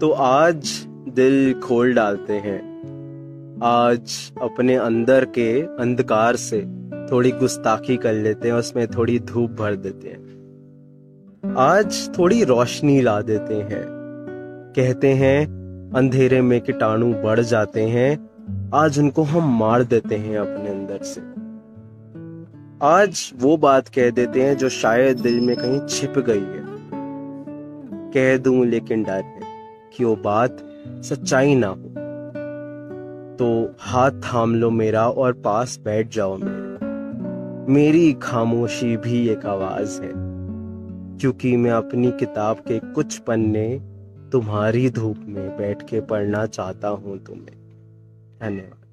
तो आज दिल खोल डालते हैं। आज अपने अंदर के अंधकार से थोड़ी गुस्ताखी कर लेते हैं, उसमें थोड़ी धूप भर देते हैं। आज थोड़ी रोशनी ला देते हैं। कहते हैं, अंधेरे में कीटाणु बढ़ जाते हैं, आज उनको हम मार देते हैं अपने अंदर से। आज वो बात कह देते हैं जो शायद दिल में कहीं छिप गई है। कह दूँ लेकिन डर है कि वो बात सच्चाई ना हो तो हाथ थाम लो मेरा और पास बैठ जाओ मेरे। मेरी खामोशी भी एक आवाज़ है, क्योंकि मैं अपनी किताब के कुछ पन्ने तुम्हारी धूप में बैठ के पढ़ना चाहता हूँ तुम्हें। धन्यवाद।